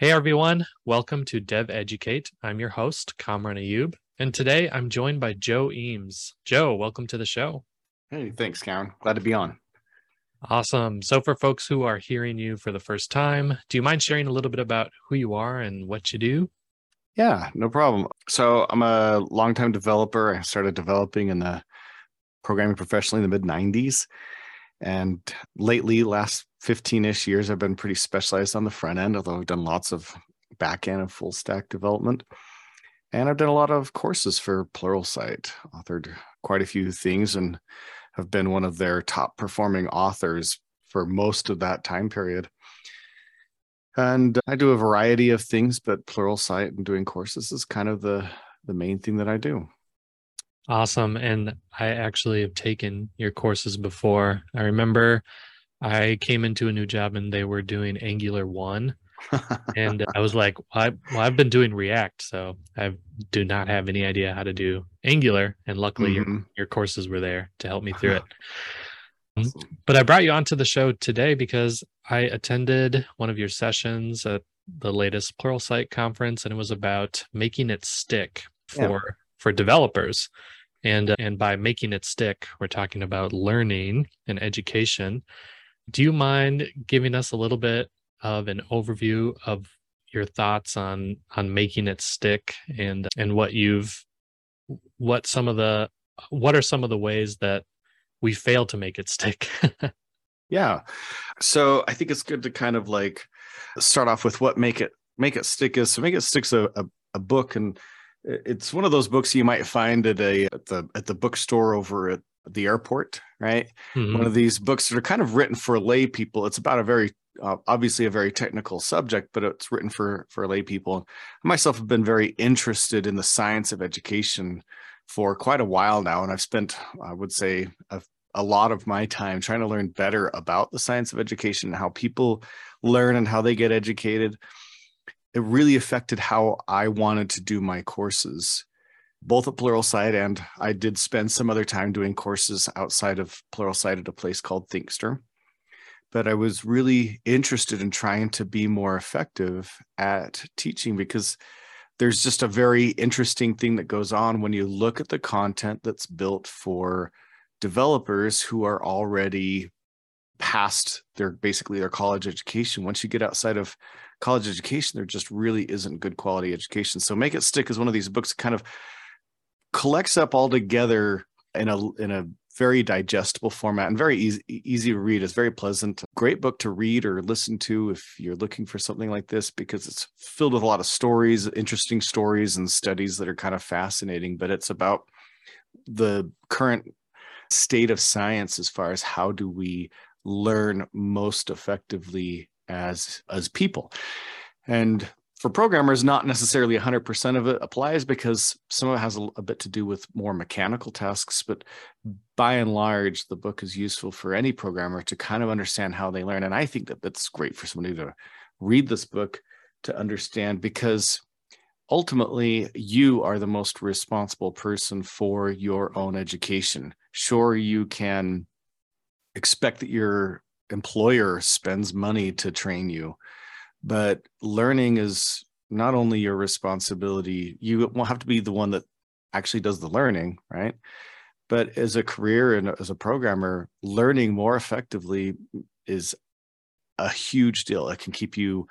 Hey everyone, welcome to Dev Educate. I'm your host, Kamran Ayub, and today I'm joined by Joe Eames. Joe, welcome to the show. Hey, thanks, Karen. Glad to be on. Awesome. So, for folks who are hearing you for the first time, do you mind sharing a little bit about who you are and what you do? Yeah, no problem. So, I'm a longtime developer. I started developing in the programming professionally in the mid 90s. And lately, last 15 ish years, I've been pretty specialized on the front end, although I've done lots of back end and full stack development. And I've done a lot of courses for Pluralsight, authored quite a few things, and have been one of their top performing authors for most of that time period. And I do a variety of things, but Pluralsight and doing courses is kind of the the main thing that I do. Awesome. And I actually have taken your courses before. I remember I came into a new job and they were doing Angular 1. and I was like, well, I, well, I've been doing React, so I do not have any idea how to do Angular. And luckily, mm-hmm. your, your courses were there to help me through it. Awesome. But I brought you onto the show today because I attended one of your sessions at the latest Pluralsight conference, and it was about making it stick for yeah. for developers. And uh, and by making it stick, we're talking about learning and education. Do you mind giving us a little bit of an overview of your thoughts on on making it stick and and what you've what some of the what are some of the ways that we fail to make it stick yeah so i think it's good to kind of like start off with what make it make it stick is so make it stick's a, a, a book and it's one of those books you might find at a at the at the bookstore over at the airport right mm-hmm. one of these books that are kind of written for lay people it's about a very uh, obviously a very technical subject, but it's written for for lay people. I myself have been very interested in the science of education for quite a while now, and I've spent, I would say, a, a lot of my time trying to learn better about the science of education, how people learn and how they get educated. It really affected how I wanted to do my courses, both at Pluralsight and I did spend some other time doing courses outside of Pluralsight at a place called Thinkster but I was really interested in trying to be more effective at teaching because there's just a very interesting thing that goes on when you look at the content that's built for developers who are already past their basically their college education. Once you get outside of college education, there just really isn't good quality education. So Make It Stick is one of these books that kind of collects up all together in a in a very digestible format and very easy easy to read. It's very pleasant. Great book to read or listen to if you're looking for something like this because it's filled with a lot of stories, interesting stories and studies that are kind of fascinating. But it's about the current state of science as far as how do we learn most effectively as as people. And for programmers, not necessarily 100% of it applies because some of it has a, a, bit to do with more mechanical tasks. But by and large, the book is useful for any programmer to kind of understand how they learn. And I think that that's great for somebody to read this book to understand because ultimately you are the most responsible person for your own education. Sure, you can expect that your employer spends money to train you. But learning is not only your responsibility you won't have to be the one that actually does the learning right? But as a career and as a programmer learning more effectively is a huge deal. It can keep you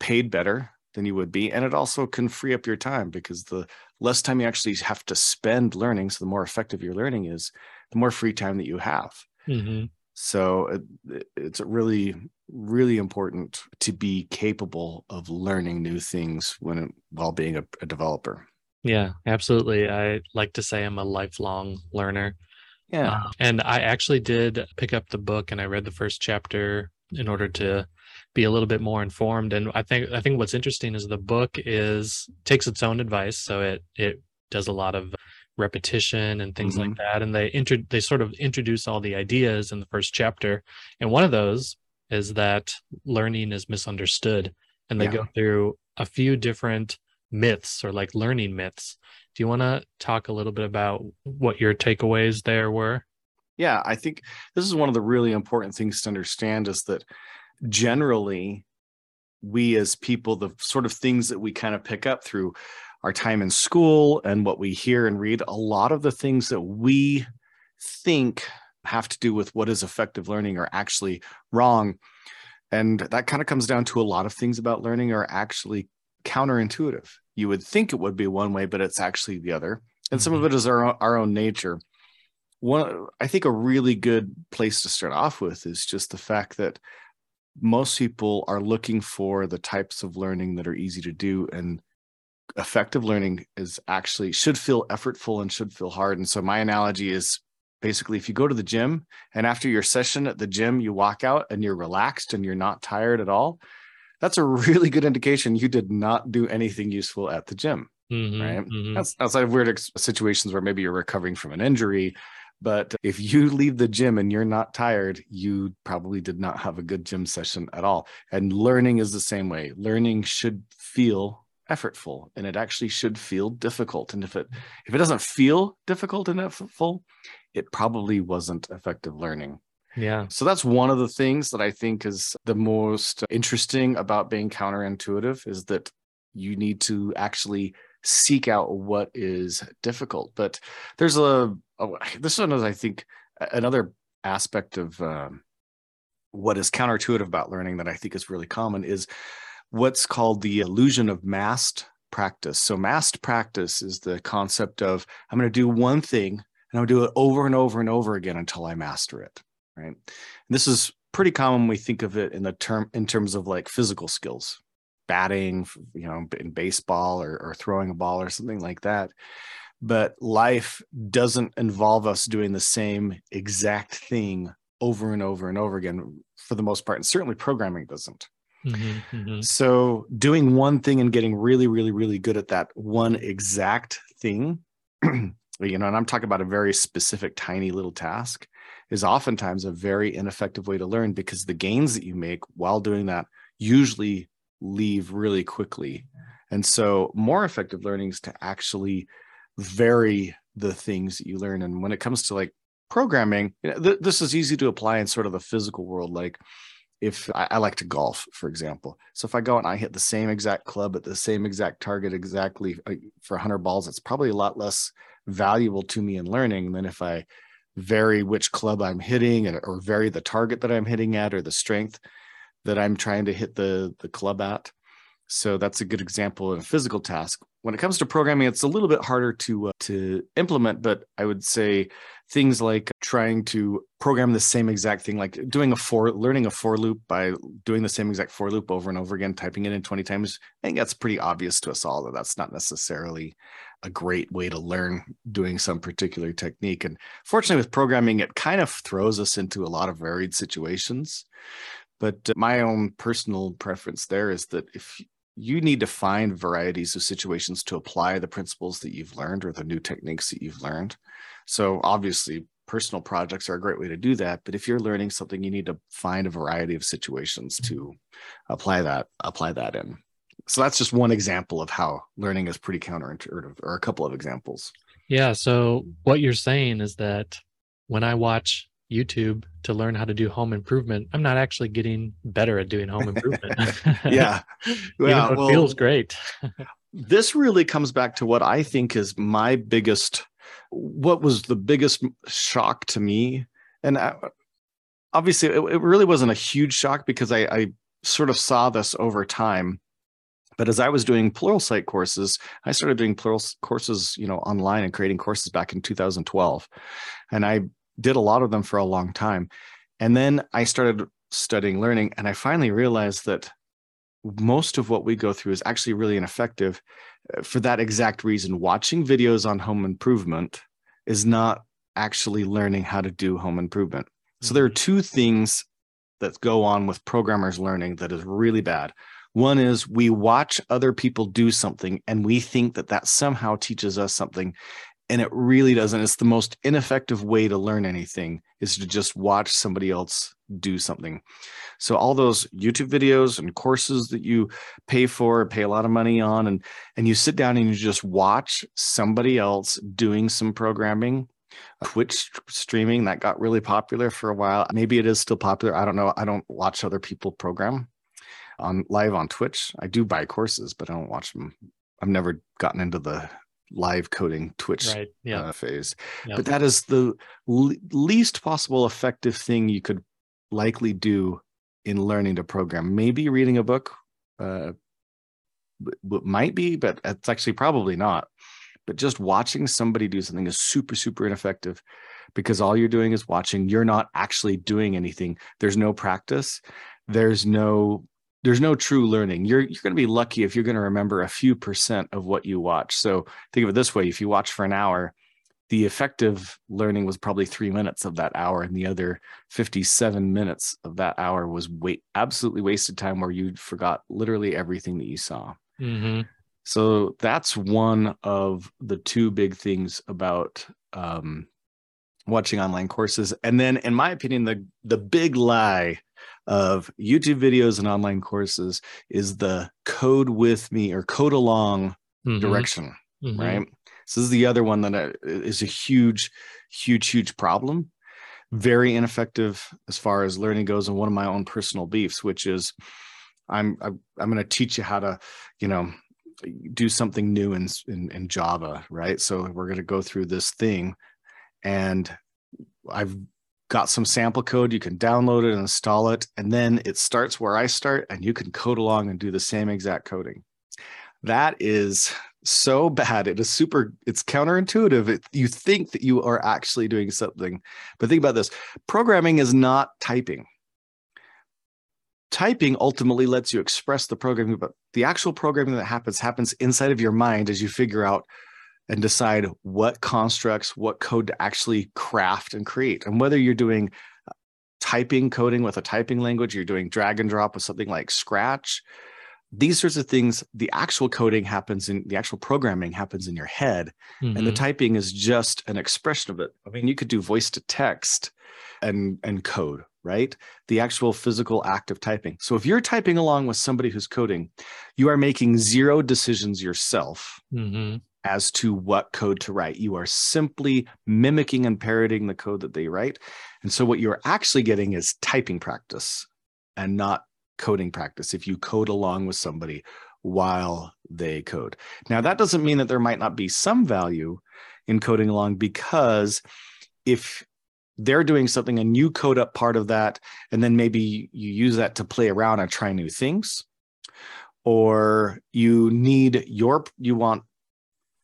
paid better than you would be and it also can free up your time because the less time you actually have to spend learning so the more effective your learning is the more free time that you have. Mm-hmm. So it, it's really really important to be capable of learning new things when while being a, a developer. Yeah absolutely. I like to say i'm a lifelong learner. Yeah. Uh, and i actually did pick up the book and i read the first chapter in order to be a little bit more informed. And i think i think what's interesting is the book is takes its own advice. So it it does a lot of repetition and things mm-hmm. like that and they inter- they sort of introduce all the ideas in the first chapter and one of those is that learning is misunderstood and they yeah. go through a few different myths or like learning myths do you want to talk a little bit about what your takeaways there were yeah i think this is one of the really important things to understand is that generally we as people, the sort of things that we kind of pick up through our time in school and what we hear and read, a lot of the things that we think have to do with what is effective learning are actually wrong. And that kind of comes down to a lot of things about learning are actually counterintuitive. You would think it would be one way, but it's actually the other. And some of mm-hmm. it is our, our own nature. One, I think a really good place to start off with is just the fact that most people are looking for the types of learning that are easy to do and effective learning is actually should feel effortful and should feel hard and so my analogy is basically if you go to the gym and after your session at the gym you walk out and you're relaxed and you're not tired at all that's a really good indication you did not do anything useful at the gym mm-hmm, right mm-hmm. that's outside of weird situations where maybe you're recovering from an injury but if you leave the gym and you're not tired, you probably did not have a good gym session at all. And learning is the same way. Learning should feel effortful and it actually should feel difficult. And if it if it doesn't feel difficult and effortful, it probably wasn't effective learning. Yeah. So that's one of the things that I think is the most interesting about being counterintuitive is that you need to actually seek out what is difficult. But there's a, a this one is, I think, another aspect of um, what is counterintuitive about learning that I think is really common is what's called the illusion of massed practice. So, massed practice is the concept of I'm going to do one thing and to do it over and over and over again until I master it. Right. And this is pretty common when we think of it in the term in terms of like physical skills batting, you know, in baseball or, or throwing a ball or something like that. But life doesn't involve us doing the same exact thing over and over and over again for the most part. And certainly programming doesn't. Mm-hmm, mm-hmm. So doing one thing and getting really, really, really good at that one exact thing, you know, and I'm talking about a very specific, tiny little task, is oftentimes a very ineffective way to learn because the gains that you make while doing that usually leave really quickly. And so, more effective learning is to actually vary the things that you learn. And when it comes to like programming, you know, th- this is easy to apply in sort of the physical world. Like, if I, I, like to golf, for example. So if I go and I hit the same exact club at the same exact target exactly uh, for 100 balls, it's probably a lot less valuable to me in learning than if I vary which club I'm hitting and, or vary the target that I'm hitting at or the strength that I'm trying to hit the the club at. So that's a good example of a physical task. When it comes to programming, it's a little bit harder to uh, to implement, but I would say things like trying to program the same exact thing, like doing a for learning a for loop by doing the same exact for loop over and over again, typing it in 20 times. I think that's pretty obvious to us all that that's not necessarily a great way to learn doing some particular technique. And fortunately, with programming, it kind of throws us into a lot of varied situations. But my own personal preference there is that if you need to find varieties of situations to apply the principles that you've learned or the new techniques that you've learned. So obviously personal projects are a great way to do that, but if you're learning something you need to find a variety of situations to apply that apply that in. So that's just one example of how learning is pretty counterintuitive or a couple of examples. Yeah, so what you're saying is that when I watch YouTube to learn how to do home improvement, I'm not actually getting better at doing home improvement. yeah. Yeah. it well, feels great. this really comes back to what I think is my biggest, what was the biggest shock to me. And I, obviously, it, it, really wasn't a huge shock because I, I sort of saw this over time. But as I was doing plural Pluralsight courses, I started doing plural courses, you know, online and creating courses back in 2012. And I did a lot of them for a long time. And then I started studying learning, and I finally realized that most of what we go through is actually really ineffective uh, for that exact reason. Watching videos on home improvement is not actually learning how to do home improvement. So there are mm-hmm. two things that go on with programmers learning that is really bad. One is we watch other people do something and we think that that somehow teaches us something and it really doesn't. It's the most ineffective way to learn anything is to just watch somebody else do something. So all those youtube videos and courses that you pay for pay a lot of money on and and you sit down and you just watch somebody else doing some programming uh, twitch streaming that got really popular for a while. Maybe it is still popular. I don't know. I don't watch other people program. On live on Twitch. I do buy courses, but I don't watch them. I've never gotten into the live coding Twitch Right. Yeah. uh, phase. But that is the le- least possible effective thing you could likely do in learning to program. Maybe reading a book, uh, b- might be, but it's actually probably not. But just watching somebody do something is super, super ineffective because all you're doing is watching. You're not actually doing anything. There's no practice. There's no there's no true learning. You're you're going to be lucky if you're going to remember a few percent of what you watch. So think of it this way: if you watch for an hour, the effective learning was probably three minutes of that hour, and the other 57 minutes of that hour was wait absolutely wasted time where you forgot literally everything that you saw. hmm So that's one of the two big things about um, watching online courses. And then, in my opinion, the the big lie of YouTube videos and online courses is the code with me or code along Mhm. direction, Mhm. right? So this is the other one that is a huge, huge, huge problem. Very ineffective as far as learning goes, and one of my own personal beefs, which is, I'm I'm, I'm going to teach you how to, you know, do something new in, in in Java, right? So we're going to go through this thing, and I've got some sample code. You can download it and install it, and then it starts where I start, and you can code along and do the same exact coding. That is so bad. It is super. It's counterintuitive. It, you think that you are actually doing something, but think about this: programming is not typing typing ultimately lets you express the programming, but the actual programming that happens happens inside of your mind as you figure out and decide what constructs, what code to actually craft and create. And whether you're doing uh, typing coding with a typing language, you're doing drag and drop with something like Scratch, these sorts of things, the actual coding happens in the actual programming happens in your head and the Mhm. typing is just an expression of it. I mean, you could do voice to text and and code, right? The actual physical act of typing. So if you're typing along with somebody who's coding, you are making zero decisions yourself Mhm. As to what code to write. You are simply mimicking and parroting the code that they write. And so what you're actually getting is typing practice and not coding practice if you code along with somebody while they code. Now, that doesn't mean that there might not be some value in coding along because if they're doing something and you code up part of that, and then maybe you use that to play around and try new things, or you need your, you want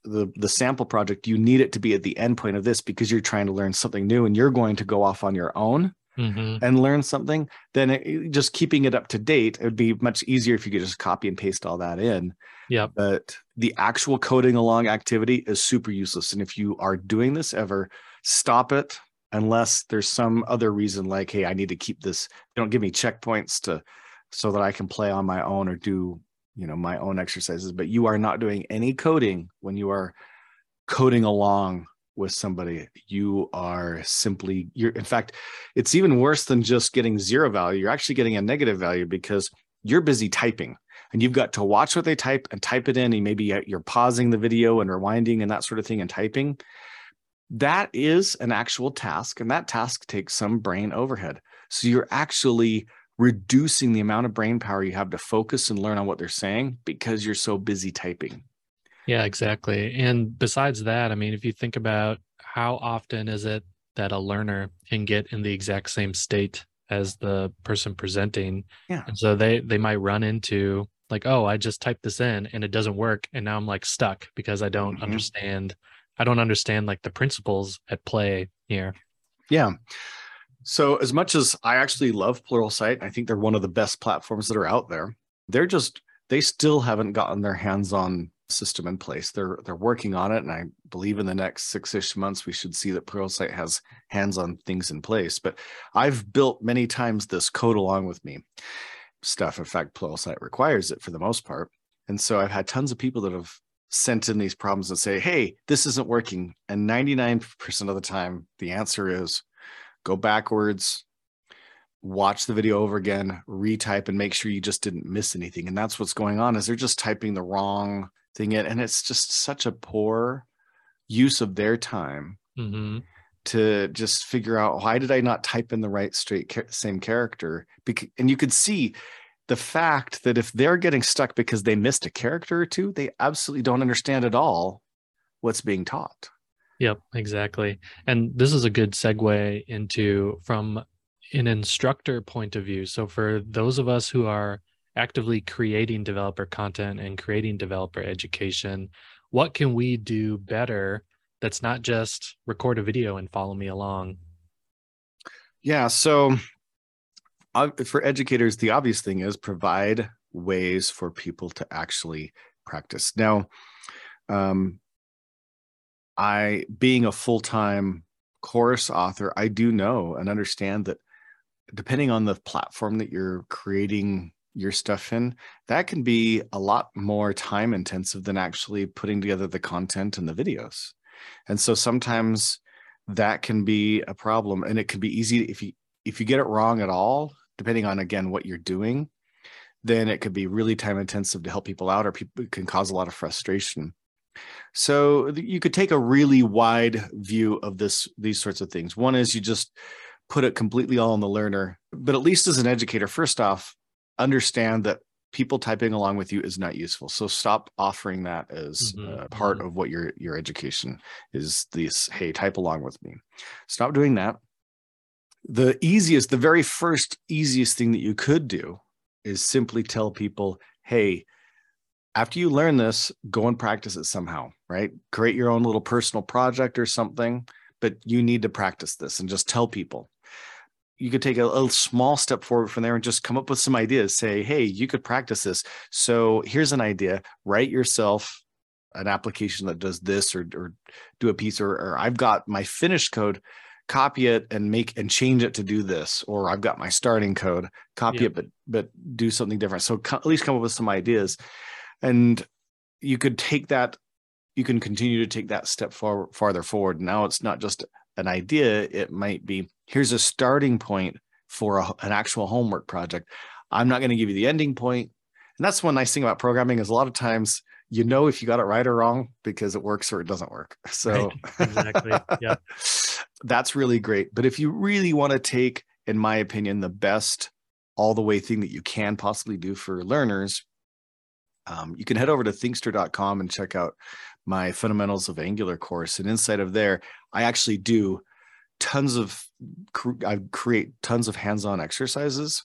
the the sample project you need it to be at the end point of this because you're trying to learn something new and you're going to go off on your own Mhm. and learn something, then it, just keeping it up to date, it would be much easier if you could just copy and paste all that in. yeah But the actual coding along activity is super useless. And if you are doing this ever, stop it unless there's some other reason like, hey, I need to keep this. Don't give me checkpoints to so that I can play on my own or do, you know, my own exercises. But you are not doing any coding when you are coding along with somebody. You are simply you're in fact it's even worse than just getting zero value. You're actually getting a negative value because you're busy typing and you've got to watch what they type and type it in and maybe you're pausing the video and rewinding and that sort of thing and typing. That is an actual task and that task takes some brain overhead. So you're actually reducing the amount of brain power you have to focus and learn on what they're saying because you're so busy typing Yeah, exactly. And besides that, I mean, if you think about how often is it that a learner can get in the exact same state as the person presenting? Yeah. And so they they might run into like, oh, I just typed this in and it doesn't work, and now I'm like stuck because I don't Mhm. understand. I don't understand like the principles at play here. Yeah. So as much as I actually love Pluralsight, I think they're one of the best platforms that are out there. They're just they still haven't gotten their hands-on system in place. They're they're working on it, and I believe in the next six-ish months we should see that Pluralsight has hands-on things in place. But I've built many times this code along with me stuff. In fact, Pluralsight requires it for the most part, and so I've had tons of people that have sent in these problems and say, "Hey, this isn't working," and 99% of the time the answer is go backwards, watch the video over again, retype and make sure you just didn't miss anything. And that's what's going on is they're just typing the wrong thing in and it's just such a poor use of their time hmm to just figure out why did I not type in the right straight same character because and you could see the fact that if they're getting stuck because they missed a character or two, they absolutely don't understand at all what's being taught. Yep, exactly. And this is a good segue into from an instructor point of view. So for those of us who are actively creating developer content and creating developer education, what can we do better that's not just record a video and follow me along? Yeah, so for educators, the obvious thing is provide ways for people to actually practice. Now, um, I, being a full time course author, I do know and understand that depending on the platform that you're creating your stuff in, that can be a lot more time intensive than actually putting together the content and the videos. And so sometimes that can be a problem and it can be easy if you if you get it wrong at all, depending on again what you're doing, then it could be really time intensive to help people out or people can cause a lot of frustration. So you could take a really wide view of this these sorts of things. One is you just put it completely all on the learner, but at least as an educator, first off, understand that people typing along with you is not useful. So stop offering that as mm-hmm. part mm-hmm. of what your your education is. This hey, type along with me. Stop doing that. The easiest, the very first easiest thing that you could do is simply tell people, hey, after you learn this, go and practice it somehow, right? Create your own little personal project or something, but you need to practice this and just tell people. You could take a, a, small step forward from there and just come up with some ideas. Say hey you could practice this. So here's an idea. Write yourself an application that does this or, or do a piece or, or i've got my finished code. Copy it and make and change it to do this. Or i've got my starting code. Copy yeah. it but but do something different. So co- at least come up with some ideas and you could take that you can continue to take that step far, farther forward now it's not just an idea it might be here's a starting point for a, an actual homework project. I'm not going to give you the ending point. And that's one nice thing about programming is a lot of times you know if you got it right or wrong because it works or it doesn't work. So right. exactly. Yeah. that's really great. But if you really want to take, in my opinion, the best all the way thing that you can possibly do for learners, um, you can head over to thinkster.com and check out my fundamentals of Angular course. And inside of there, I actually do tons of I create tons of hands-on exercises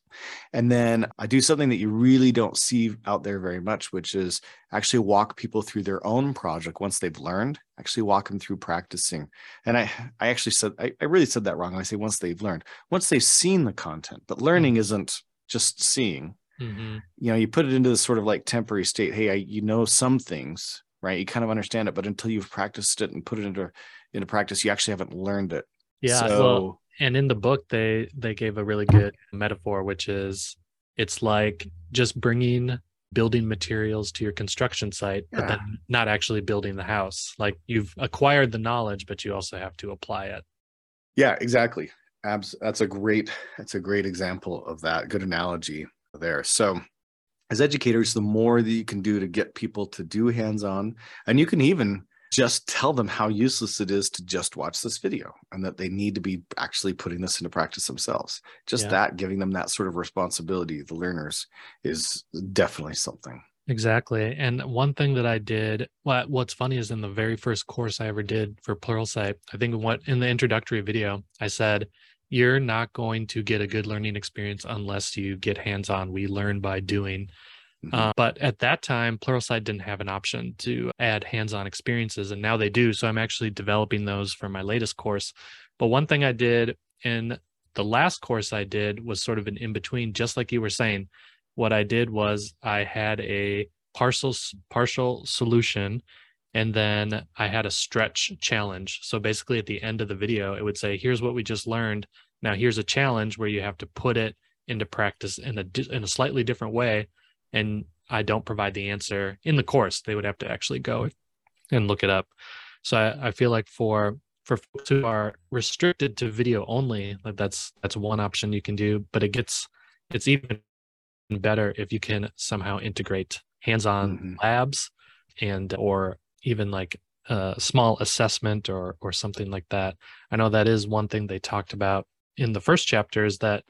and then I do something that you really don't see out there very much which is actually walk people through their own project once they've learned actually walk them through practicing and I I actually said I, I really said that wrong I say once they've learned once they've seen the content but learning mm-hmm. isn't just seeing mm-hmm. you know you put it into this sort of like temporary state hey I you know some things right you kind of understand it but until you've practiced it and put it into into practice you actually haven't learned it yeah. So, well, and in the book, they they gave a really good metaphor, which is it's like just bringing building materials to your construction site, yeah. but then not actually building the house. Like you've acquired the knowledge, but you also have to apply it. Yeah, exactly. Abs- that's a great that's a great example of that. Good analogy there. So as educators, the more that you can do to get people to do hands-on, and you can even just tell them how useless it is to just watch this video and that they need to be actually putting this into practice themselves. Just yeah. that, giving them that sort of responsibility, the learners, is definitely something. Exactly. And one thing that I did, what what's funny is in the very first course I ever did for Pluralsight, I think what in the introductory video, I said, you're not going to get a good learning experience unless you get hands-on. We learn by doing. Mm-hmm. Uh, but at that time, Pluralsight didn't have an option to add hands on experiences, and now they do. So I'm actually developing those for my latest course. But one thing I did in the last course I did was sort of an in between, just like you were saying. What I did was I had a partial partial solution and then I had a stretch challenge. So basically, at the end of the video, it would say, "Here's what we just learned. Now here's a challenge where you have to put it into practice in a in a slightly different way and I don't provide the answer in the course, they would have to actually go and look it up. So I, I feel like for for folks who are restricted to video only, like that's that's one option you can do, but it gets it's even better if you can somehow integrate hands-on mm-hmm. labs and or even like a small assessment or or something like that. I know that is one thing they talked about in the first chapter is that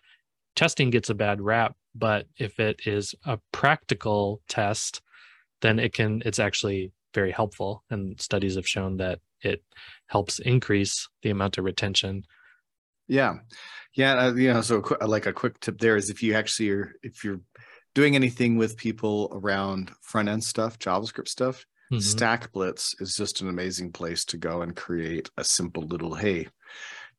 testing gets a bad rap but if it is a practical test, then it can it's actually very helpful. And studies have shown that it helps increase the amount of retention. Yeah. Yeah uh, you know so like a quick tip there is if you actually are if you're doing anything with people around front end stuff javascript stuff mm-hmm. stackblitz is just an amazing place to go and create a simple little hey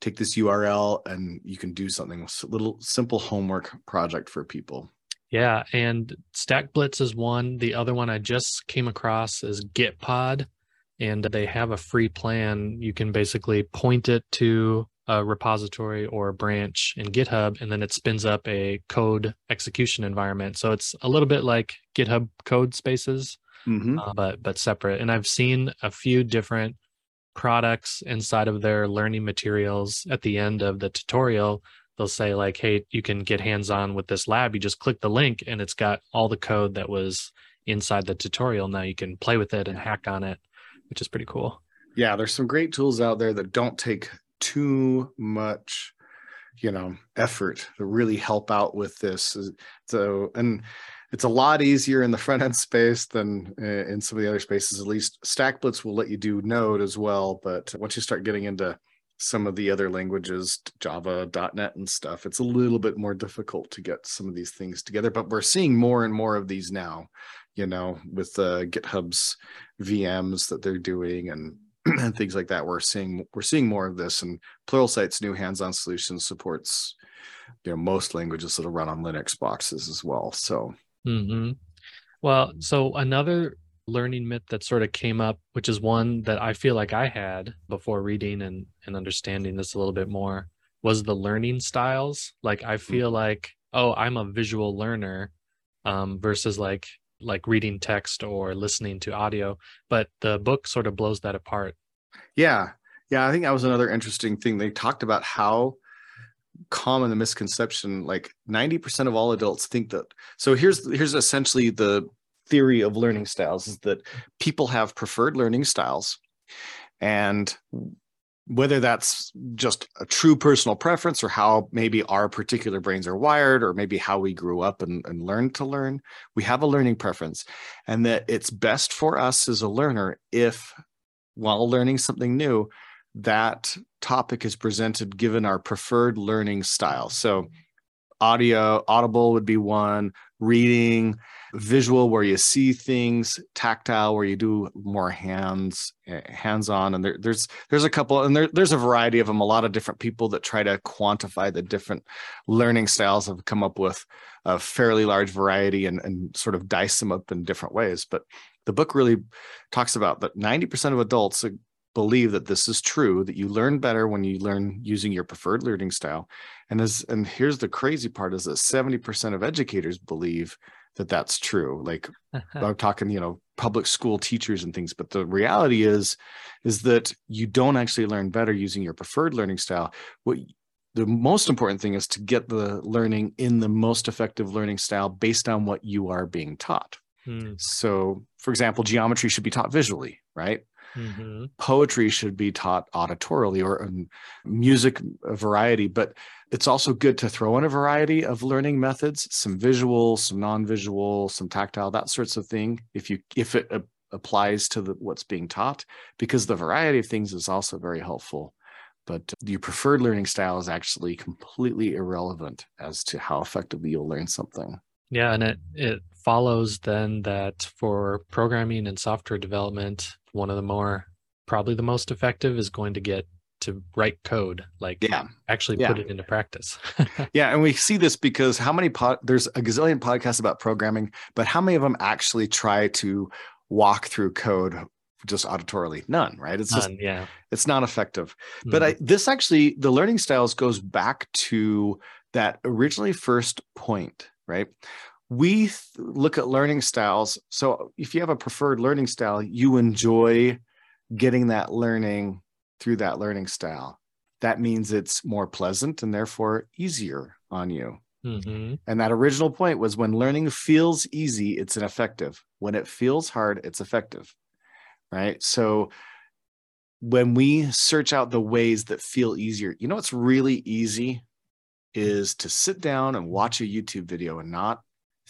take this url and you can do something little simple homework project for people yeah, and StackBlitz is one. The other one I just came across is Gitpod, and they have a free plan. You can basically point it to a repository or a branch in GitHub, and then it spins up a code execution environment. So it's a little bit like GitHub code spaces, mm-hmm. uh, but but separate. And I've seen a few different products inside of their learning materials at the end of the tutorial. They'll say like hey you can get hands on with this lab. You just click the link and it's got all the code that was inside the tutorial. Now you can play with it and hack on it which is pretty cool. Yeah there's some great tools out there that don't take too much you know effort to really help out with this. So and it's a lot easier in the front end space than uh, in some of the other spaces at least stackblitz will let you do node as well but once you start getting into some of the other languages, Java, .NET and stuff, it's a little bit more difficult to get some of these things together. But we're seeing more and more of these now, you know, with uh, GitHub's VMs that they're doing and and things like that. We're seeing we're seeing more of this, and Pluralsight's new hands-on solution supports, you know, most languages that'll run on Linux boxes as well. So, mm-hmm. well, so another learning myth that sort of came up, which is one that I feel like I had before reading and, and understanding this a little bit more, was the learning styles. Like I feel mm-hmm. like, oh, I'm a visual learner um, versus like like reading text or listening to audio. But the book sort of blows that apart. Yeah. Yeah. I think that was another interesting thing. They talked about how common the misconception like 90% of all adults think that so here's here's essentially the theory of learning styles is that people have preferred learning styles. And whether that's just a true personal preference or how maybe our particular brains are wired or maybe how we grew up and, and learned to learn we have a learning preference. And that it's best for us as a learner if while learning something new that topic is presented given our preferred learning style. So audio audible would be one reading visual where you see things tactile where you do more hands eh, hands on and there, there's there's a couple and there, there's a variety of them a lot of different people that try to quantify the different learning styles have come up with a fairly large variety and, and sort of dice them up in different ways. But the book really talks about that 90% of adults believe that this is true that you learn better when you learn using your preferred learning style. And as and here's the crazy part is that 70% of educators believe that that's true. Like i'm talking you know public school teachers and things but the reality is is that you don't actually learn better using your preferred learning style. What the most important thing is to get the learning in the most effective learning style based on what you are being taught. Hmm. so for example geometry should be taught visually right Mm-hmm. Poetry should be taught auditorily or um, music variety, but it's also good to throw in a variety of learning methods, some visual, some non-visual, some tactile, that sorts of thing. If you if it uh, applies to the, what's being taught, because the variety of things is also very helpful. But your preferred learning style is actually completely irrelevant as to how effectively you'll learn something. Yeah, and it it follows then that for programming and software development, one of the more probably the most effective is going to get to write code like yeah. actually yeah. put it into practice. Yeah and we see this because how many pod there's a gazillion podcasts about programming but how many of them actually try to walk through code just auditorily? None right? It's none, just yeah. it's not effective. Mm. but i this actually the learning styles goes back to that originally first point right we th- look at learning styles. So if you have a preferred learning style, you enjoy getting that learning through that learning style. That means it's more pleasant and therefore easier on you. Mm-hmm. And that original point was when learning feels easy, it's ineffective. When it feels hard, it's effective. Right. So when we search out the ways that feel easier, you know, it's really easy is to sit down and watch a YouTube video and not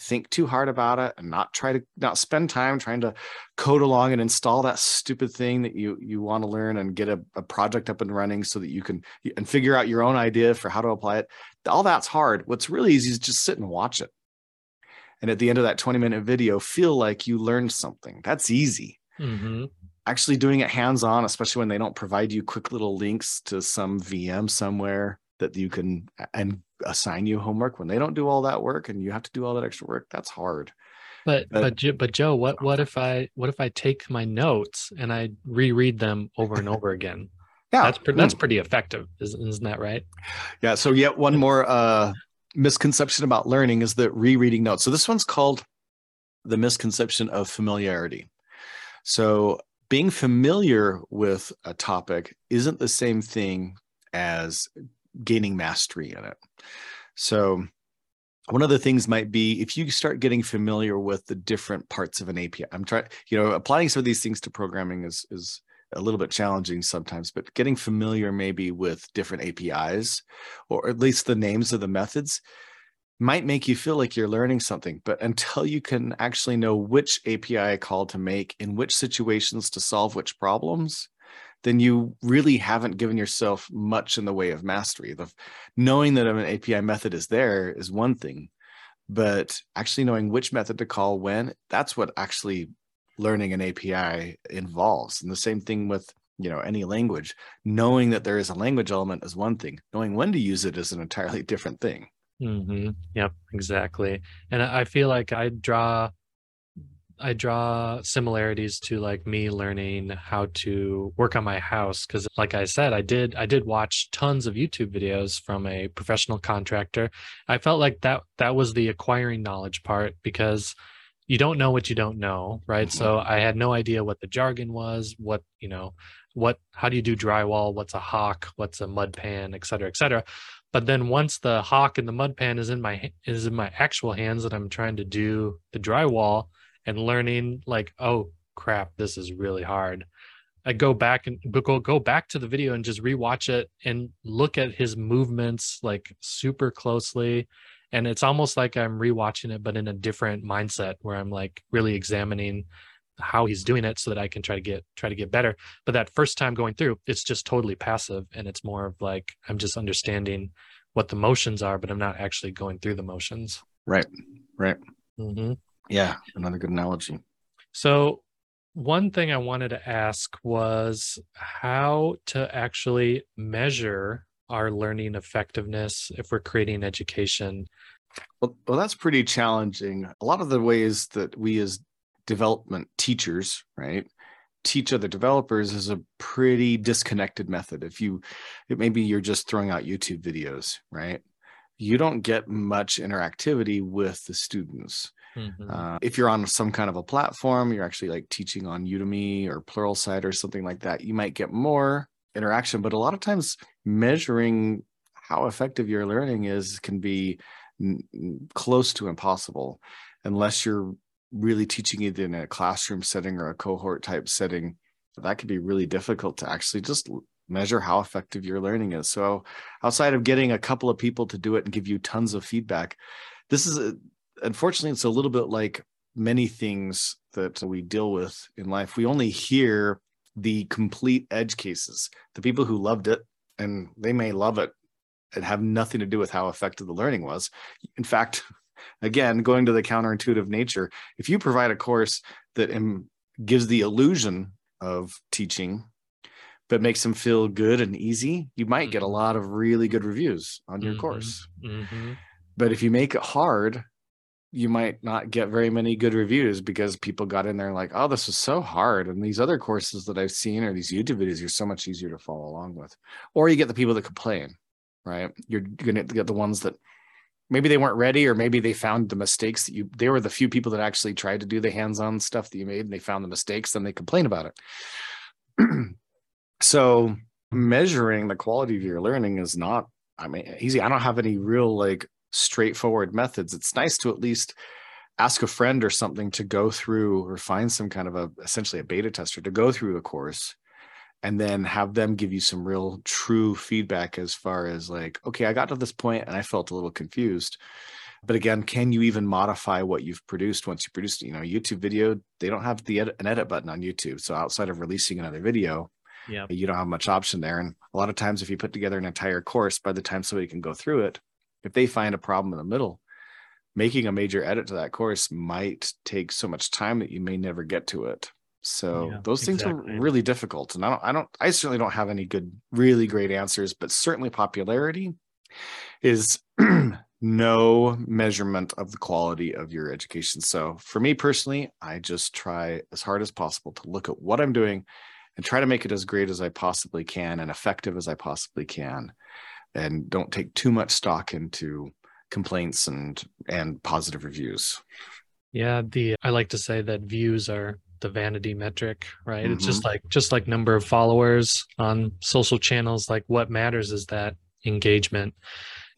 think too hard about it and not try to not spend time trying to code along and install that stupid thing that you you want to learn and get a, a project up and running so that you can and figure out your own idea for how to apply it. All that's hard. What's really easy is just sit and watch it. And at the end of that 20 minute video feel like you learned something. That's easy. Mm-hmm. actually doing it hands on especially when they don't provide you quick little links to some vm somewhere that you can and assign you homework when they don't do all that work and you have to do all that extra work that's hard But But- but but Joe, what what if I what if I take my notes and I reread them over and over again? yeah That's pre- that's Mm. pretty effective, isn't, isn't that right? yeah so yet one more uh misconception about learning is that rereading notes so this one's called the misconception of familiarity so being familiar with a topic isn't the same thing as gaining mastery in it. So one of the things might be if you start getting familiar with the different parts of an api i'm trying you know applying some of these things to programming is is a little bit challenging sometimes but getting familiar maybe with different apis or at least the names of the methods might make you feel like you're learning something. But until you can actually know which api call to make in which situations to solve which problems then you really haven't given yourself much in the way of mastery. The knowing that an api method is there is one thing but actually knowing which method to call when that's what actually learning an api involves. And the same thing with you know any language. Knowing that there is a language element is one thing. Knowing when to use it is an entirely different thing. Mm-hmm. Yep, exactly. And I I feel like I draw I draw similarities to like me learning how to work on my house because like I said I did I did watch tons of YouTube videos from a professional contractor. I felt like that that was the acquiring knowledge part because you don't know what you don't know, right? Mm-hmm. So I had no idea what the jargon was, what, you know, what how do you do drywall, what's a hawk, what's a mud pan, et cetera, et cetera. But then once the hawk and the mud pan is in my is in my actual hands and i'm trying to do the drywall and learning like oh crap this is really hard. I go back and go go back to the video and just rewatch it and look at his movements like super closely. And it's almost like i'm rewatching it but in a different mindset where i'm like really examining how he's doing it so that I can try to get try to get better. But that first time going through, it's just totally passive and it's more of like I'm just understanding what the motions are, but I'm not actually going through the motions. right. Right. Hmm yeah another good analogy So one thing I wanted to ask was how to actually measure our learning effectiveness if we're creating education. Well, well, that's pretty challenging. A lot of the ways that we as development teachers, right, teach other developers is a pretty disconnected method. If you, it maybe you're just throwing out YouTube videos, right? You don't get much interactivity with the students. Mhm. Uh, if you're on some kind of a platform, you're actually like teaching on Udemy or Pluralsight or something like that, you might get more interaction. But a lot of times, measuring how effective your learning is can be n- close to impossible unless you're really teaching it in a classroom setting or a cohort type setting. That could be really difficult to actually just measure how effective your learning is. So, outside of getting a couple of people to do it and give you tons of feedback, this is a, unfortunately it's a little bit like many things that we deal with in life we only hear the complete edge cases the people who loved it and they may love it and have nothing to do with how effective the learning was in fact again going to the counterintuitive nature if you provide a course that gives the illusion of teaching but makes them feel good and easy you might get a Mhm. lot of really good reviews on your Mhm. course Mhm. but if you make it hard, you might not get very many good reviews because people got in there like, oh, this is so hard. And these other courses that I've seen or these YouTube videos are so much easier to follow along with. Or you get the people that complain, right? You're gonna get the ones that maybe they weren't ready, or maybe they found the mistakes that you they were the few people that actually tried to do the hands-on stuff that you made and they found the mistakes, then they complain about it. so measuring the quality of your learning is not I mean easy. I don't have any real like straightforward methods. It's nice to at least ask a friend or something to go through or find some kind of a essentially a beta tester to go through the course and then have them give you some real true feedback as far as like okay i got to this point and i felt a little confused. But again can you even modify what you've produced once you produced you know youtube video they don't have the edit, an edit button on youtube. So outside of releasing another video yeah. you don't have much option there. And a lot of times if you put together an entire course by the time somebody can go through it if they find a problem in the middle making a major edit to that course might take so much time that you may never get to it. So Yeah, those things exactly. are really difficult and i don't i don't i certainly don't have any good really great answers but certainly popularity is no measurement of the quality of your education. So for me personally i just try as hard as possible to look at what i'm doing and try to make it as great as i possibly can and effective as i possibly can and don't take too much stock into complaints and and positive reviews Yeah, the I like to say that views are the vanity metric, right? It's Mm-hmm. just like just like number of followers on social channels. Like what matters is that engagement.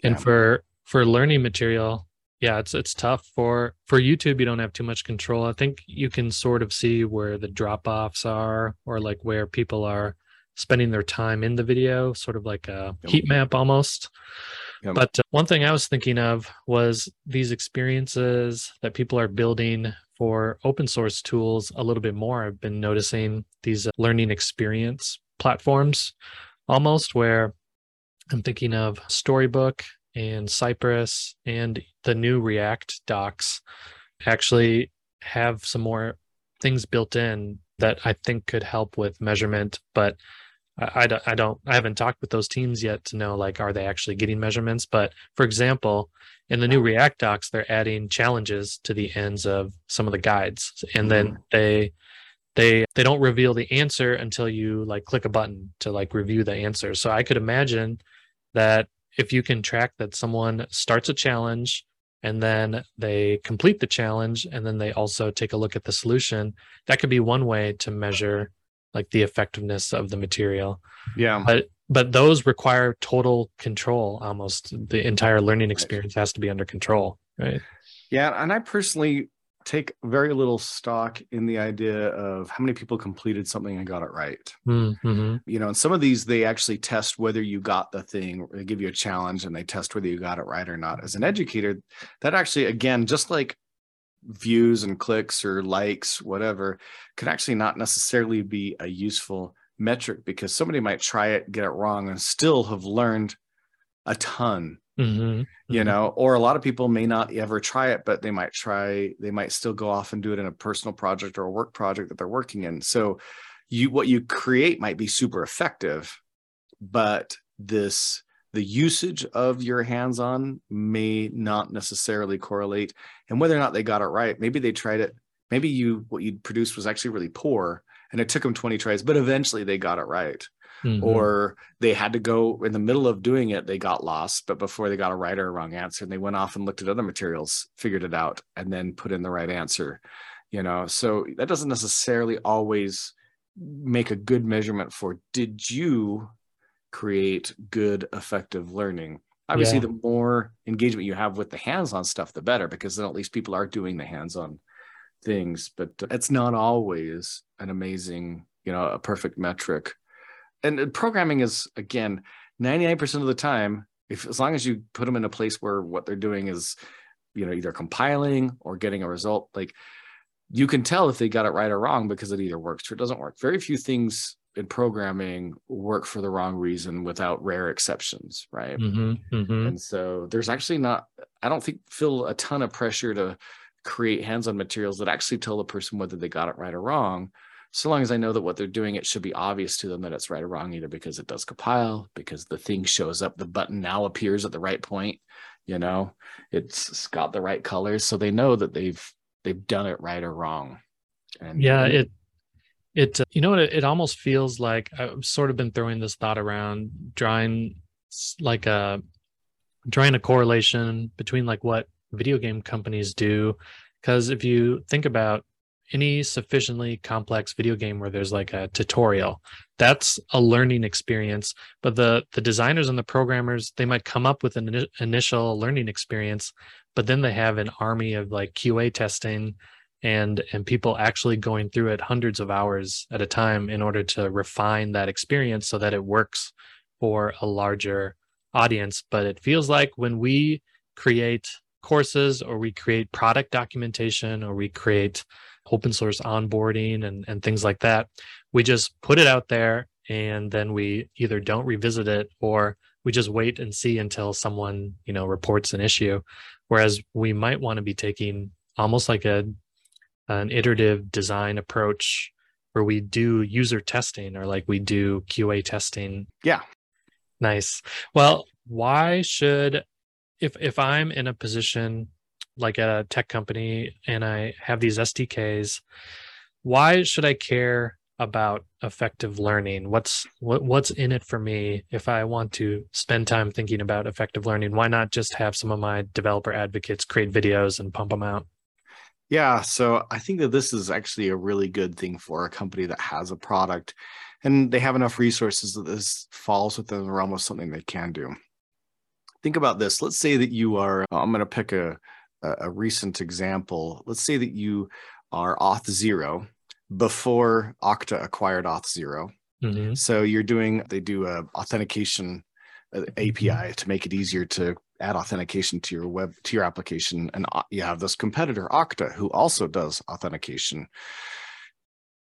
And Yeah. for for learning material, yeah, it's it's tough for for YouTube. You don't have too much control. I think you can sort of see where the drop offs are, or like where people are spending their time in the video, sort of like a heat map almost. Yep. But uh, one thing I was thinking of was these experiences that people are building for open source tools a little bit more. I've been noticing these uh, learning experience platforms almost where I'm thinking of Storybook and Cypress and the new React docs actually have some more things built in that I think could help with measurement, but I, I, don't, I don't I haven't talked with those teams yet to know like are they actually getting measurements? But for example in the new react docs they're adding challenges to the ends of some of the guides. And then mm-hmm. they they they don't reveal the answer until you like click a button to like review the answer. So i could imagine that if you can track that someone starts a challenge and then they complete the challenge and then they also take a look at the solution that could be one way to measure like the effectiveness of the material yeah but but those require total control almost the entire learning experience has to be under control right Yeah, and I personally take very little stock in the idea of how many people completed something and got it right. mm-hmm. You know, and some of these they actually test whether you got the thing, they give you a challenge and they test whether you got it right or not. As an educator, that actually again, just like views and clicks or likes, whatever, could actually not necessarily be a useful metric because somebody might try it, get it wrong, and still have learned a ton Mm-hmm. you Mhm. know or a lot of people may not ever try it but they might try they might still go off and do it in a personal project or a work project that they're working in so you what you create might be super effective but this the usage of your hands-on may not necessarily correlate and whether or not they got it right maybe they tried it maybe you what you produced was actually really poor and it took them 20 tries but eventually they got it right Mhm. or they had to go in the middle of doing it they got lost but before they got a right or a wrong answer and they went off and looked at other materials figured it out and then put in the right answer you know so that doesn't necessarily always make a good measurement for did you create good effective learning. Obviously Yeah. the more engagement you have with the hands-on stuff the better because then at least people are doing the hands-on things. But it's not always an amazing you know a perfect metric. And uh, programming is again 99% of the time if as long as you put them in a place where what they're doing is you know either compiling or getting a result like you can tell if they got it right or wrong because it either works or it doesn't work. Very few things in programming work for the wrong reason without rare exceptions right Mhm. Mhm. and so there's actually not i don't think feel a ton of pressure to create hands-on materials that actually tell the person whether they got it right or wrong so long as i know that what they're doing it should be obvious to them that it's right or wrong either because it does compile because the thing shows up the button now appears at the right point you know it's, it's got the right colors so they know that they've they've done it right or wrong and yeah it it uh, you know it, it almost feels like i've sort of been throwing this thought around drawing like a drawing a correlation between like what video game companies do. Because if you think about any sufficiently complex video game where there's like a tutorial that's a learning experience. But the the designers and the programmers they might come up with an initial learning experience but then they have an army of like qa testing and and people actually going through it hundreds of hours at a time in order to refine that experience so that it works for a larger audience. But it feels like when we create courses or we create product documentation or we create open source onboarding and, and things like that we just put it out there and then we either don't revisit it or we just wait and see until someone you know reports an issue. Whereas we might want to be taking almost like a an iterative design approach where we do user testing or like we do QA testing. Yeah. Nice. Well, why should if if I'm in a position like at a tech company and I have these SDKs, why should I care about effective learning? What's what what's in it for me if I want to spend time thinking about effective learning? Why not just have some of my developer advocates create videos and pump them out? Yeah, so I think that this is actually a really good thing for a company that has a product and they have enough resources that this falls within the realm of something they can do. Think about this. Let's say that you are, I'm going to pick a, a recent example. Let's say that you are Auth0 before Okta acquired Auth0. Mm-hmm. So you're doing, they do a authentication API uh, to make it easier to add authentication to your web to your application and uh, you have this competitor okta who also does authentication.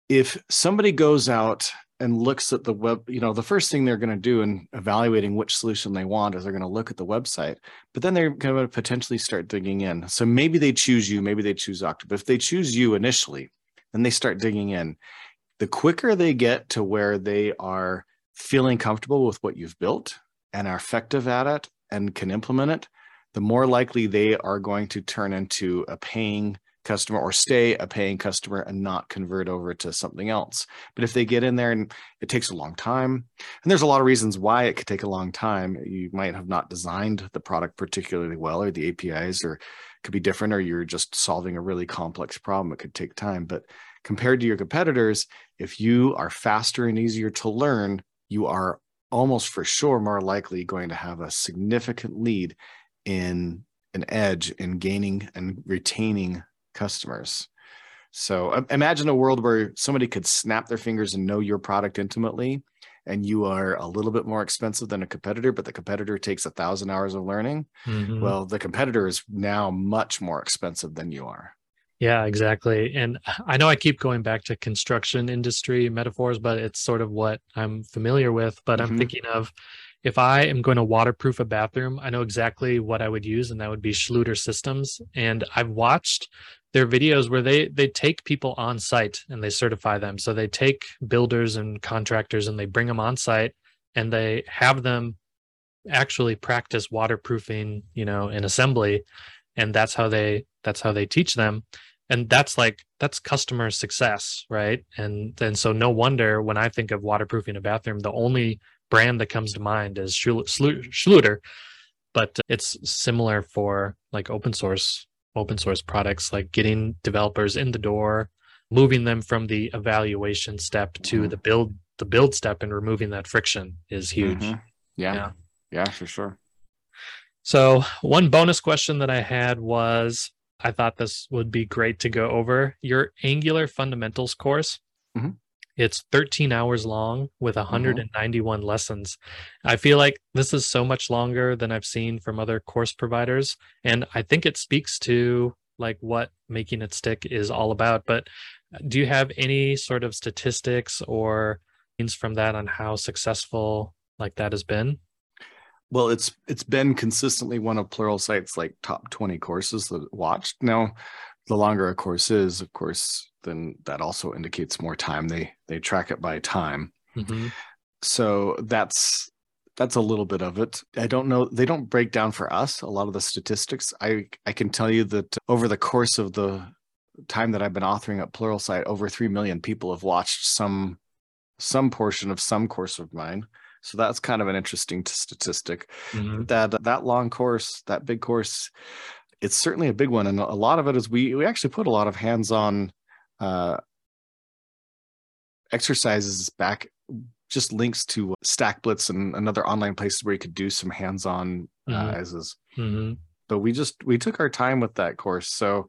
If somebody goes out and looks at the web you know the first thing they're going to do in evaluating which solution they want is they're going to look at the website but then they're going to potentially start digging in. So maybe they choose you maybe they choose okta but if they choose you initially then they start digging in. The quicker they get to where they are feeling comfortable with what you've built and are effective at it and can implement it, the more likely they are going to turn into a paying customer or stay a paying customer and not convert over to something else. But if they get in there and it takes a long time, and there's a lot of reasons why it could take a long time. You might have not designed the product particularly well, or the APIs, or could be different, or you're just solving a really complex problem. It could take time. But compared to your competitors, if you are faster and easier to learn, you are almost for sure more likely going to have a significant lead in an edge in gaining and retaining customers. So imagine a world where somebody could snap their fingers and know your product intimately, and you are a little bit more expensive than a competitor, but the competitor takes a thousand hours of learning. Mm-hmm. Well, the competitor is now much more expensive than you are. Yeah, exactly. And I know I keep going back to construction industry metaphors, but it's sort of what I'm familiar with. But mm-hmm. I'm thinking of if I am going to waterproof a bathroom, I know exactly what I would use, and that would be Schluter Systems. And I've watched their videos where they they take people on site and they certify them. So they take builders and contractors and they bring them on site and they have them actually practice waterproofing, you know, in assembly. And that's how they that's how they teach them and that's like that's customer success right and then so no wonder when i think of waterproofing a bathroom the only brand that comes to mind is schluter but it's similar for like open source open source products like getting developers in the door moving them from the evaluation step to mm-hmm. the build the build step and removing that friction is huge mm-hmm. yeah. yeah yeah for sure so one bonus question that i had was I thought this would be great to go over your Angular fundamentals course. Mm-hmm. It's 13 hours long with 191 mm-hmm. lessons. I feel like this is so much longer than I've seen from other course providers. And I think it speaks to like what making it stick is all about. But do you have any sort of statistics or means from that on how successful like that has been? Well it's it's been consistently one of Pluralsight's like top 20 courses that watched. Now the longer a course is of course then that also indicates more time. They they track it by time. Mm-hmm. so that's that's a little bit of it. I don't know they don't break down for us a lot of the statistics. I i can tell you that over the course of the time that i've been authoring at pluralsight over 3 million people have watched some some portion of some course of mine so that's kind of an interesting statistic. Mm-hmm. That that long course, that big course, it's certainly a big one, and a lot of it is we we actually put a lot of hands-on uh, exercises back just links to StackBlitz and another online places where you could do some hands-on mm-hmm. uh. Mm-hmm. but we just we took our time with that course. So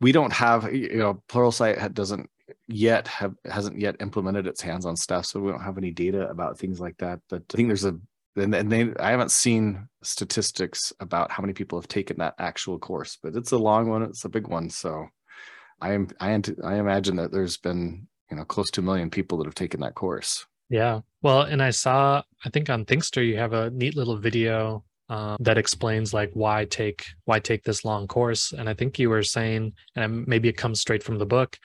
we don't have you know Pluralsight doesn't yet have hasn't yet implemented its hands-on stuff, so we don't have any data about things like that. But I think there's a and, and they I haven't seen statistics about how many people have taken that actual course, but it's a long one, it's a big one. So I am I I imagine that there's been you know close to a million people that have taken that course. Yeah. Well, and I saw I think on Thinkster you have a neat little video um, that explains like why take why take this long course and i think you were saying and maybe it comes straight from the book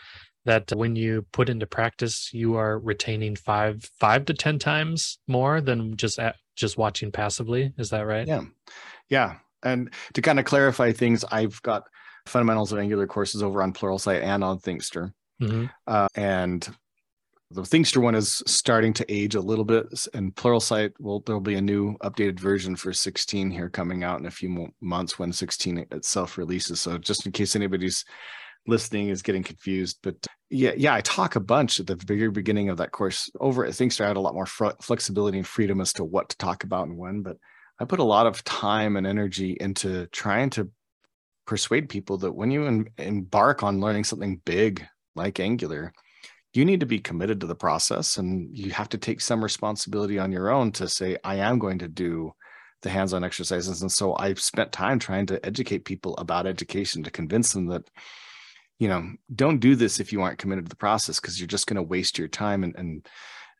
that when you put into practice you are retaining five five to ten times more than just at, just watching passively. Is that right? Yeah. Yeah. And to kind of clarify things i've got fundamentals of angular courses over on pluralsight and on thinkster. Mm-hmm. uh, and the Thinkster one is starting to age a little bit, and Pluralsight will there'll be a new updated version for 16 here coming out in a few months when 16 itself releases. So just in case anybody's listening is getting confused, but yeah, yeah, I talk a bunch at the very beginning of that course. Over at Thinkster, I had a lot more fr- flexibility and freedom as to what to talk about and when, but I put a lot of time and energy into trying to persuade people that when you em- embark on learning something big like Angular you need to be committed to the process and you have to take some responsibility on your own to say i am going to do the hands-on exercises and so i've spent time trying to educate people about education to convince them that you know don't do this if you aren't committed to the process because you're just going to waste your time and and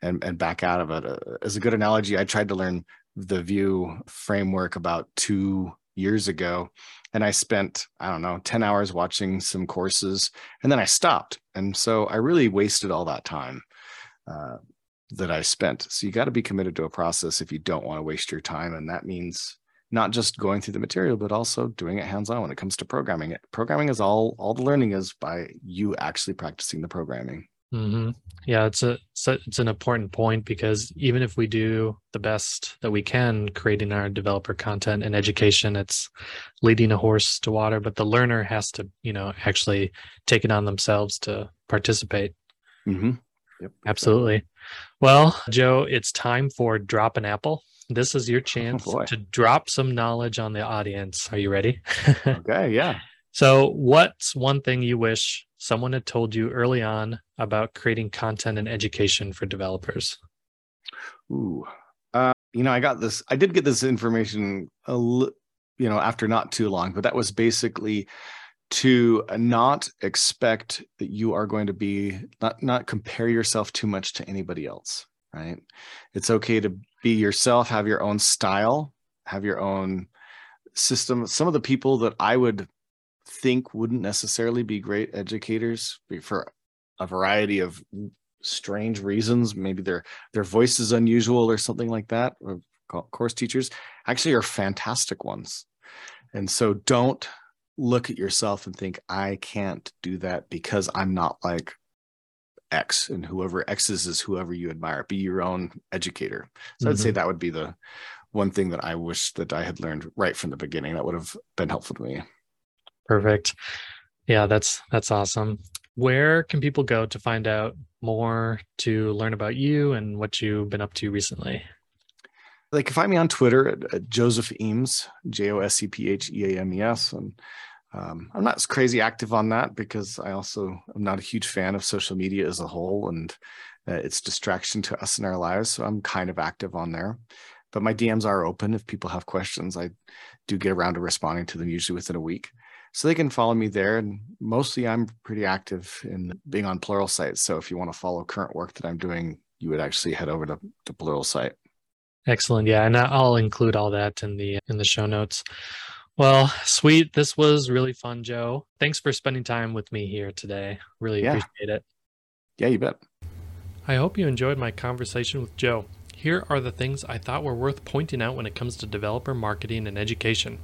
and, and back out of it uh, as a good analogy i tried to learn the vue framework about two years ago and I spent, I don't know, 10 hours watching some courses and then I stopped. And so I really wasted all that time uh, that I spent. So you got to be committed to a process if you don't want to waste your time. And that means not just going through the material, but also doing it hands on when it comes to programming it. Programming is all, all the learning is by you actually practicing the programming. Mm-hmm. Yeah, it's a, it's an important point because even if we do the best that we can creating our developer content and education, it's leading a horse to water, but the learner has to you know actually take it on themselves to participate. Mm-hmm. Yep. Absolutely. Well, Joe, it's time for drop an apple. This is your oh, chance oh to drop some knowledge on the audience. Are you ready? okay. Yeah. So, what's one thing you wish someone had told you early on about creating content and education for developers? Ooh, uh, you know, I got this. I did get this information, a li- you know, after not too long, but that was basically to not expect that you are going to be not not compare yourself too much to anybody else. Right? It's okay to be yourself, have your own style, have your own system. Some of the people that I would think wouldn't necessarily be great educators for a variety of strange reasons. Maybe their their voice is unusual or something like that or course teachers. Actually are fantastic ones. And so don't look at yourself and think i can't do that because i'm not like x and whoever x is is whoever you admire be your own educator so mm-hmm. i'd say mm-hmm. that would be the one thing that i wish that i had learned right from the beginning that would have been helpful to me Perfect. Yeah, that's that's awesome. Where can people go to find out more to learn about you and what you've been up to recently? They can find me on Twitter at, at Joseph Eames, J O S E P H E A M E S, and um, I'm not crazy active on that because I also am not a huge fan of social media as a whole and uh, its distraction to us in our lives. So I'm kind of active on there, but my DMs are open if people have questions. I do get around to responding to them usually within a week so they can follow me there. And mostly I'm pretty active in being on Pluralsight. So if you want to follow current work that I'm doing, you would actually head over to, to site. Excellent. Yeah. And I'll include all that in the in the show notes. Well, sweet. This was really fun, Joe. Thanks for spending time with me here today. Really yeah. appreciate it. Yeah, you bet. I hope you enjoyed my conversation with Joe. Here are the things I thought were worth pointing out when it comes to developer marketing and education.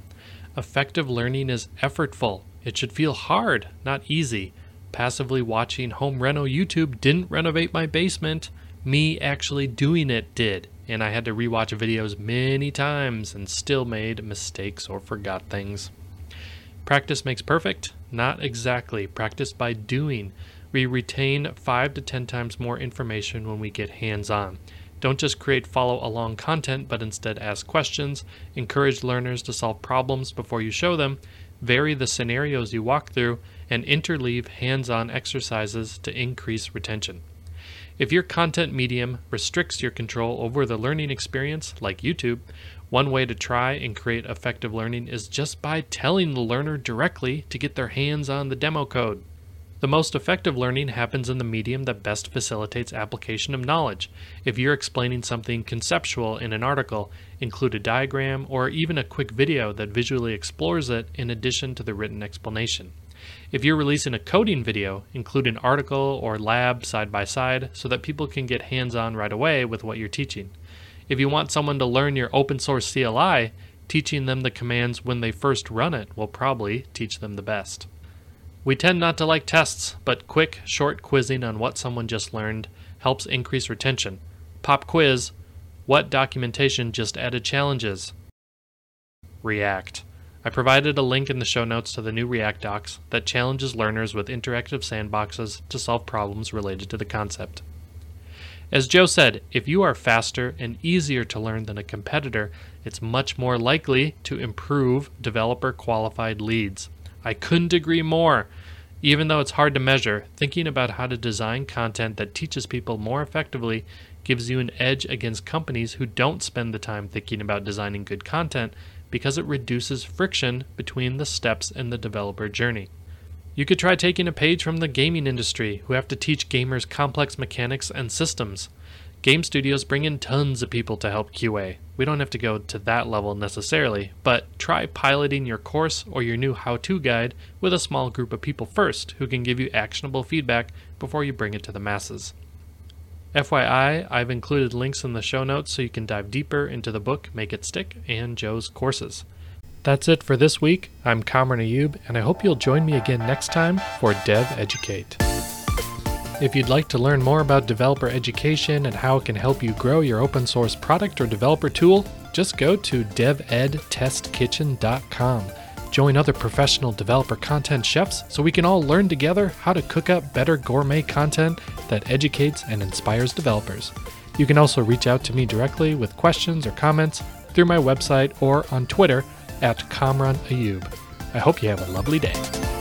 Effective learning is effortful. It should feel hard, not easy. Passively watching home reno YouTube didn't renovate my basement. Me actually doing it did. And I had to rewatch videos many times and still made mistakes or forgot things. Practice makes perfect? Not exactly. Practice by doing. We retain 5 to 10 times more information when we get hands on. Don't just create follow along content, but instead ask questions, encourage learners to solve problems before you show them, vary the scenarios you walk through, and interleave hands on exercises to increase retention. If your content medium restricts your control over the learning experience, like YouTube, one way to try and create effective learning is just by telling the learner directly to get their hands on the demo code. The most effective learning happens in the medium that best facilitates application of knowledge. If you're explaining something conceptual in an article, include a diagram or even a quick video that visually explores it in addition to the written explanation. If you're releasing a coding video, include an article or lab side by side so that people can get hands on right away with what you're teaching. If you want someone to learn your open source CLI, teaching them the commands when they first run it will probably teach them the best. We tend not to like tests, but quick, short quizzing on what someone just learned helps increase retention. Pop quiz What documentation just added challenges? React. I provided a link in the show notes to the new React docs that challenges learners with interactive sandboxes to solve problems related to the concept. As Joe said, if you are faster and easier to learn than a competitor, it's much more likely to improve developer qualified leads. I couldn't agree more. Even though it's hard to measure, thinking about how to design content that teaches people more effectively gives you an edge against companies who don't spend the time thinking about designing good content because it reduces friction between the steps in the developer journey. You could try taking a page from the gaming industry, who have to teach gamers complex mechanics and systems. Game studios bring in tons of people to help QA. We don't have to go to that level necessarily, but try piloting your course or your new how to guide with a small group of people first who can give you actionable feedback before you bring it to the masses. FYI, I've included links in the show notes so you can dive deeper into the book Make It Stick and Joe's courses. That's it for this week. I'm Kamran Ayub, and I hope you'll join me again next time for Dev Educate. If you'd like to learn more about developer education and how it can help you grow your open source product or developer tool, just go to devedtestkitchen.com. Join other professional developer content chefs so we can all learn together how to cook up better gourmet content that educates and inspires developers. You can also reach out to me directly with questions or comments through my website or on Twitter at Kamran Ayub. I hope you have a lovely day.